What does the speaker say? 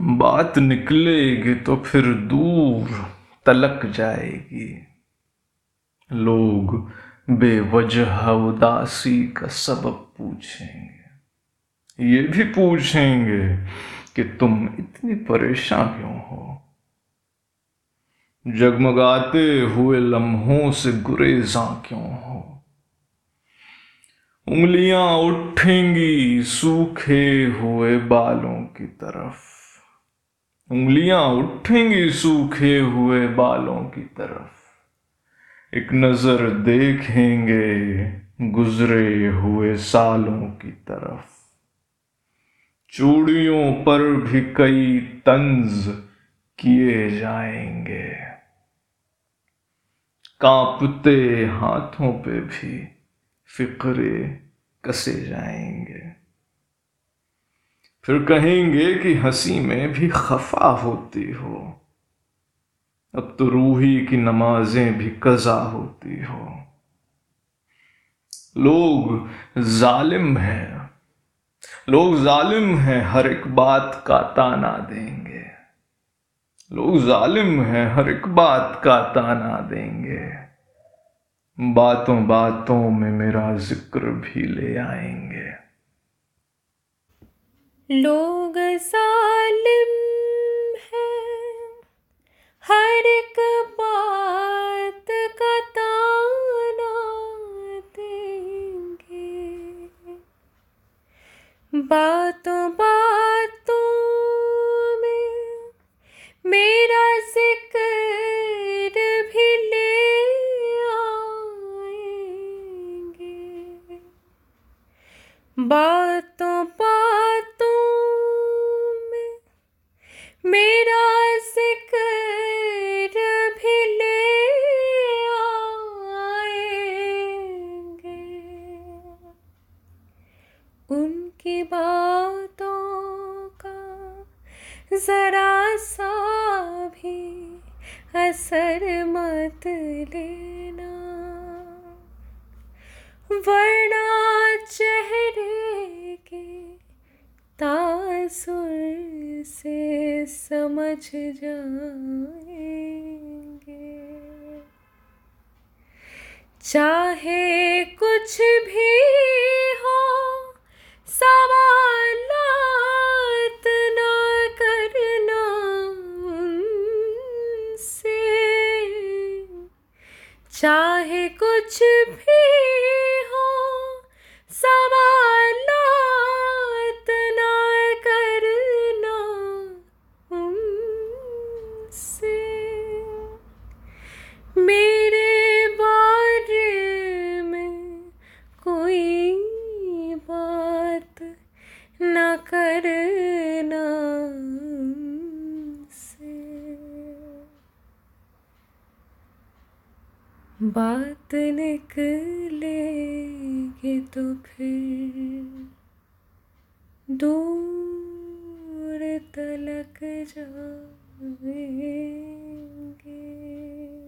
बात निकलेगी तो फिर दूर तलक जाएगी। लोग बेवजह उदासी का सबब पूछेंगे। ये भी पूछेंगे कि तुम इतनी परेशान क्यों हो? जगमगाते हुए लम्हों से गुरेजा क्यों हो? उंगलियाँ उठेंगी सूखे हुए बालों की तरफ़। उंगलियाँ उठेंगी सूखे हुए बालों की तरफ़। एक नज़र देखेंगे गुजरे हुए सालों की तरफ़। चूड़ियों पर भी कई तंज किए जाएँगे। कांपते हाथों पे भी फिक्रे कसे जाएँगे। फिर कहेंगे कि हँसी में भी खफा होती हो। अब तो रूही की नमाजें भी कजा होती हो। लोग जालिम हैं। लोग जालिम हैं, हर एक बात का ताना देंगे। लोग जालिम हैं, हर एक बात का ताना देंगे। बातों बातों में मेरा ज़िक्र भी ले आएँगे। लोग सालिम है। हर एक बात का ताना देंगे। बातों बातों में मेरा उनकी बातों का जरा सा भी असर मत लेना। वरना चेहरे के तासुर से समझ जाएँगे। चाहे कुछ चाहे कुछ भी हो सवालात बात निकलेगी तो फिर दूर तलक जाएँगे।